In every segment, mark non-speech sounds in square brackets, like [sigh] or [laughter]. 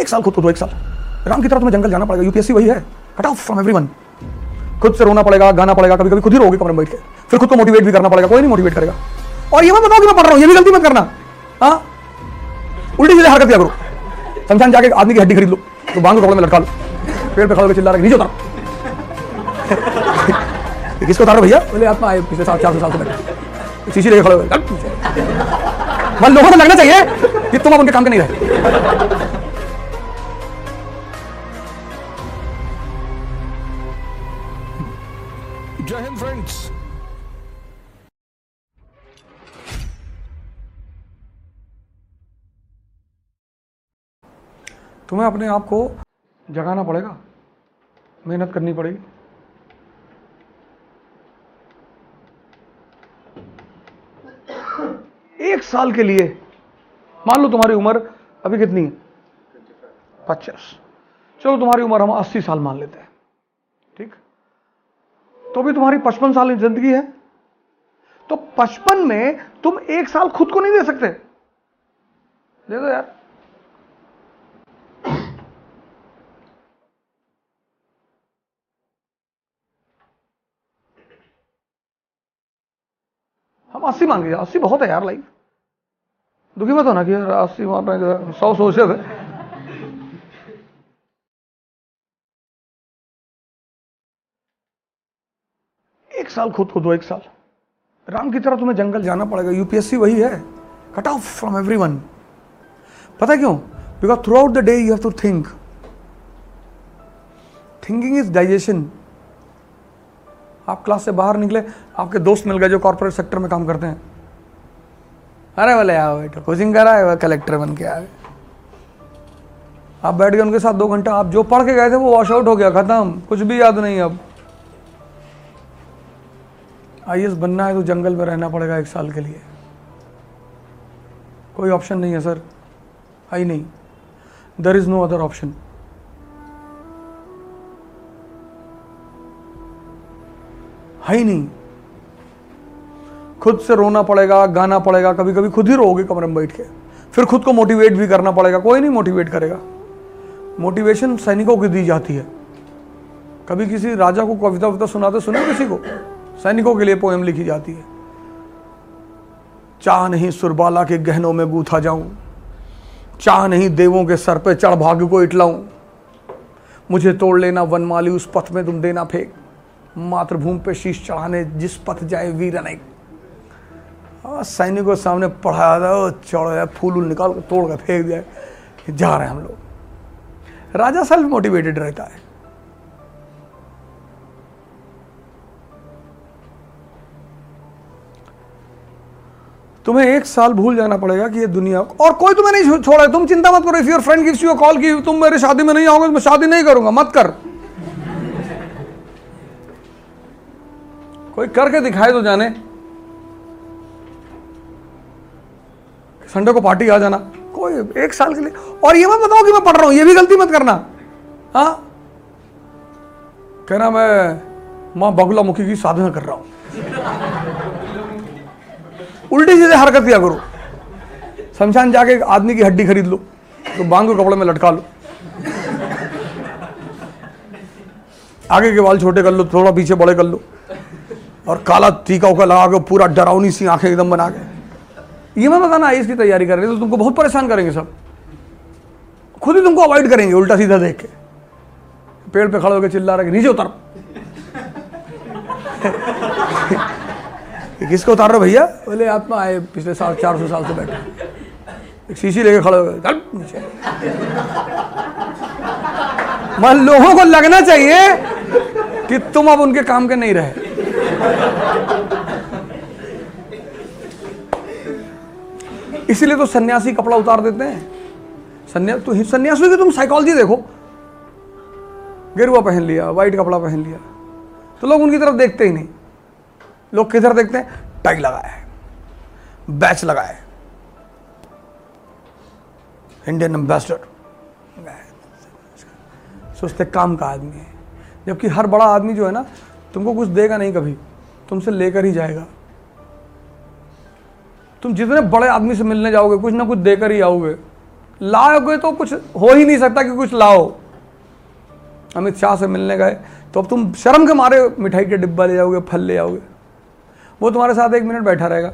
एक साल खुद को दो, एक साल। राम की तरह तुम्हें जंगल जाना पड़ेगा यूपीएससी वही है। कट ऑफ़ फ्रॉम एवरीवन खुद से रोना पड़ेगा, गाना पड़ेगा कभी कभी खुद ही रोगे कमरे में बैठ के। फिर खुद को मोटिवेट भी करना पड़ेगा, कोई नहीं मोटिवेट करेगा। और ये मत बताओ कि मैं पढ़ रहा हूँ, ये भी गलती मत करना। हाँ? उल्टी सीधे हरकत किया करो। शमशान जाके आदमी की हड्डी खरीद लो तो बांग कपड़े में लटका लो। पेड़ पे खड़े होकर चिल्ला रहे, नीचे उतारो। [laughs] किसको उतारो भैया? बोले, आत्मा आए, पिछले सात चार सौ साल से बैठे शीशी लेके खड़े पीछे। [laughs] लोगों को लगना चाहिए कि तुम अब उनके काम के नहीं रहे। जय हिंद फ्रेंड्स तुम्हें अपने आप को जगाना पड़ेगा। मेहनत करनी पड़ेगी। एक साल के लिए, मान लो तुम्हारी उम्र अभी कितनी है? पचास। चलो तुम्हारी उम्र हम अस्सी साल मान लेते हैं। ठीक? तो भी तुम्हारी पचपन साल की ज़िंदगी है। तो पचपन में तुम एक साल खुद को नहीं दे सकते। दे दो यार। हम अस्सी मांगे, अस्सी बहुत है यार लाइफ दुखी मत होना कि अस्सी हैं, सौ सोच थे। एक साल खुद को दो, एक साल। राम की तरह तुम्हें जंगल जाना पड़ेगा। यूपीएससी वही है। कट ऑफ़ फ्रॉम एवरीवन पता क्यों? Because throughout the day you have to think thinking is digestion आप क्लास से बाहर निकले, आपके दोस्त मिल गए जो कॉर्पोरेट सेक्टर में काम करते हैं। अरे बोले आओ बेटा कोचिंग करा है कलेक्टर बन के आए आप बैठ गए, उनके साथ दो घंटा। आप जो पढ़ के गए थे, वो वॉश आउट हो गया, खत्म। कुछ भी याद नहीं अब। आईएस बनना है तो जंगल में रहना पड़ेगा एक साल के लिए। कोई ऑप्शन नहीं है सर आई नहीं। There is no other option है ही नहीं। खुद से रोना पड़ेगा, गाना पड़ेगा कभी कभी खुद ही रोगे कमरे में बैठ के। फिर खुद को मोटिवेट भी करना पड़ेगा। कोई नहीं मोटिवेट करेगा। मोटिवेशन सैनिकों की दी जाती है। कभी किसी राजा को कविता वविता सुनाते सुने किसी को? सैनिकों के लिए पोएम लिखी जाती है। चाह नहीं सुरबाला के गहनों में गूथा जाऊँ। चाह नहीं देवों के सर पे चढ़ भाग्य को इटलाऊं। मुझे तोड़ लेना वनमाली, उस पथ में तुम देना फेंक। मातृभूमि पे शीश चढ़ाने, जिस पथ जाए वीर अनेक। सैनिकों सामने पढ़ाया था चढ़ गया, फूल उल निकाल कर तोड़ कर फेंक दिया। जा रहे हैं हम लोग। राजा सेल्फ मोटिवेटेड रहता है। तुम्हें एक साल भूल जाना पड़ेगा कि ये दुनिया और कोई तुम्हें नहीं छोड़ा है तुम चिंता मत करो if your friend gives you call की तुम मेरे शादी में नहीं आओगे तो मैं शादी नहीं करूँगा, मत कर। कोई करके दिखाए तो जाने। संडे को पार्टी आ जाना, कोई एक साल के लिए। और ये मत बताओ कि मैं पढ़ रहा हूँ, ये भी गलती मत करना। हाँ? कहना मैं माँ बगुला मुखी की साधना कर रहा हूँ। उल्टी सीधे हरकत किया करो। शमशान जाके आदमी की हड्डी खरीद लो तो बांग कपड़े में लटका लो। आगे के बाल छोटे कर लो, थोड़ा पीछे बड़े कर लो। और काला टीका उका लगा के पूरा डरावनी सी आँखें एकदम बना के। ये मैं बताना आई इसकी तैयारी कर रही तो तुमको बहुत परेशान करेंगे सब। खुद ही तुमको अवॉइड करेंगे, उल्टा सीधा देख के। पेड़ पे खड़े होकर चिल्ला रहे नीचे उतर। ये किसको उतार रहे भैया? बोले आत्मा आए पिछले साल, चार सौ साल से बैठे। एक शीशी लेके खड़े हो चल, नीचे। मन लोगों को लगना चाहिए कि तुम अब उनके काम के नहीं रहे। इसीलिए तो सन्यासी कपड़ा उतार देते हैं। सन्यास तो सन्यासी की तुम साइकोलॉजी देखो। गेरुआ पहन लिया वाइट कपड़ा पहन लिया। तो लोग उनकी तरफ़ देखते ही नहीं। लोग किधर देखते हैं? टाई लगाया है। बैच लगाया है। Indian ambassador. सोचते काम का आदमी है। जबकि हर बड़ा आदमी जो है ना, तुमको कुछ देगा नहीं कभी। तुमसे लेकर ही जाएगा। तुम जितने बड़े आदमी से मिलने जाओगे, कुछ ना कुछ देकर ही आओगे। लाओगे तो कुछ हो ही नहीं सकता कि कुछ लाओ। अमित शाह से मिलने गए तो अब तुम शर्म के मारे मिठाई के डिब्बा ले जाओगे, फल ले जाओगे वो तुम्हारे साथ एक मिनट बैठा रहेगा।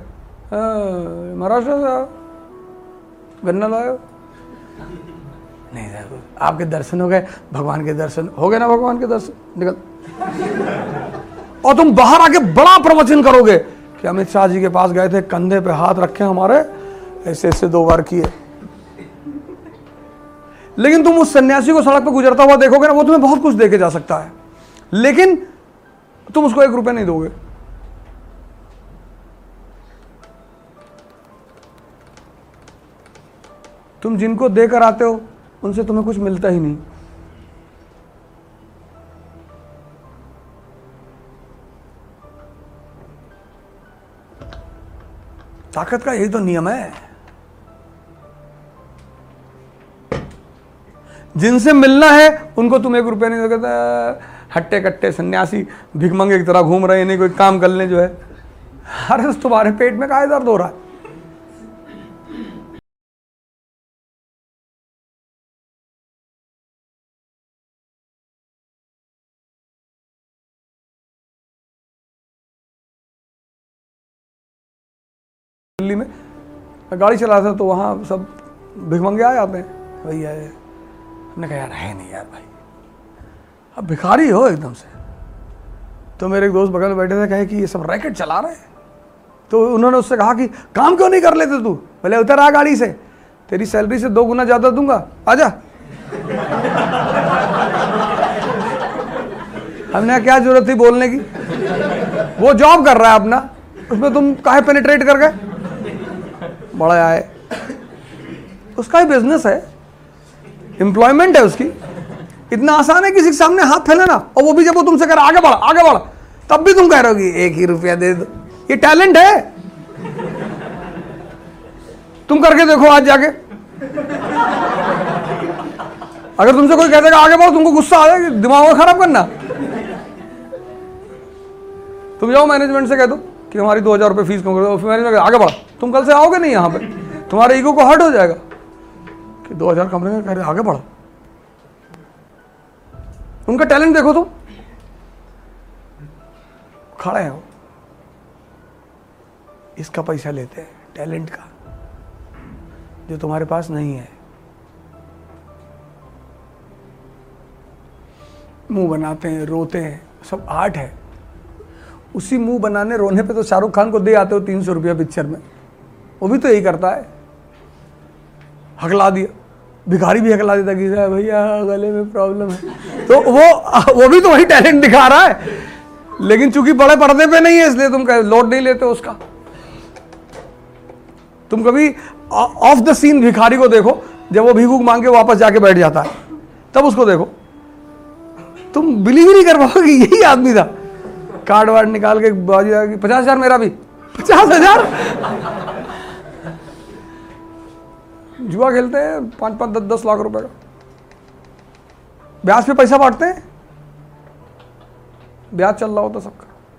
महाराष्ट्र से। गन्ना लाओ नहीं देखो आपके दर्शन हो गए। भगवान के दर्शन हो गए ना भगवान के दर्शन? निकल। और तुम बाहर आके बड़ा प्रवचन करोगे कि अमित शाह जी के पास गए थे, कंधे पे हाथ रखे हमारे। ऐसे ऐसे दो बार किए। लेकिन तुम उस सन्यासी को सड़क पर गुजरता हुआ देखोगे ना, वो तुम्हें बहुत कुछ देके जा सकता है। लेकिन तुम उसको एक रुपया नहीं दोगे। तुम जिनको देकर आते हो, उनसे तुम्हें कुछ मिलता ही नहीं। ताकत का यही तो नियम है। जिनसे मिलना है, उनको तुम एक रुपया नहीं दोगे हट्टे कट्टे सन्यासी भिकमंगे की तरह घूम रहे हैं नहीं कोई काम कर ले जो है। अरे तुम्हारे पेट में काय दर्द हो रहा है। दिल्ली में। मैं गाड़ी चला था तो वहाँ सब भिकमंगे आ जाते हैं भैया, हमने कहा, यार, है नहीं यार भाई। अब भिखारी हो एकदम से। तो मेरे एक दोस्त बगल में बैठे थे, कहे कि, ये सब रैकेट चला रहे हैं। तो उन्होंने उससे कहा कि, काम क्यों नहीं कर लेते तू? बोले उतर आ गाड़ी से। तेरी सैलरी से दो गुना ज़्यादा दूँगा। आजा हमने क्या ज़रूरत थी बोलने की? वो जॉब कर रहा है अपना। उसमें तुम काहे पेनिट्रेट कर गए? बड़ा आए उसका ही बिज़नेस है। एम्प्लॉयमेंट है उसकी। इतना आसान है किसी के सामने हाथ फैलाना और वो भी जब वो तुमसे कर आगे बढ़ आगे बढ़, तब भी तुम कह रहे हो एक ही रुपया दे दो। ये टैलेंट है। तुम करके देखो आज जाके। अगर तुमसे कोई कह देगा, आगे बढ़ो, तुमको गुस्सा आ जाएगा। दिमाग खराब करना। तुम जाओ मैनेजमेंट से कह दो। कि हमारी दो हज़ार रुपये फ़ीस कम कर दो। मैनेजमेंट आगे बढ़ा। तुम कल से आओगे नहीं यहाँ पे। तुम्हारे ईगो को हर्ट हो जाएगा। कि दो हज़ार कमरे में कह रहे, आगे बढ़ो। उनका टैलेंट देखो तुम। खड़े हैं। वो इसका पैसा लेते हैं टैलेंट का, जो तुम्हारे पास नहीं है। मुँह बनाते हैं, रोते हैं, सब आर्ट है। उसी मुँह बनाने रोने पे तो शाहरुख खान को दे आते हो तीन सौ रुपया पिक्चर में। वो भी तो यही करता है। हकला दिया। भिखारी भी हकला देता कि भैया, गले में प्रॉब्लम है। तो वो वो भी तो वही टैलेंट दिखा रहा है। लेकिन चूँकि बड़े पर्दे पे नहीं है, इसलिए तुम कह, लोड नहीं लेते उसका। तुम कभी ऑफ़ द सीन भिखारी को देखो, जब वो भीख मांग के वापस जाके बैठ जाता है। तब उसको देखो। तुम बिलीव नहीं कर पाओगे यही आदमी था। कार्ड वार्ड निकाल के बाजी आ गई पचास हज़ार मेरा भी। पचास हज़ार? जुआ खेलते हैं, पाँच पाँच, दस दस लाख रुपए का। ब्याज पे पैसा बांटते हैं? ब्याज चल रहा होता सबका।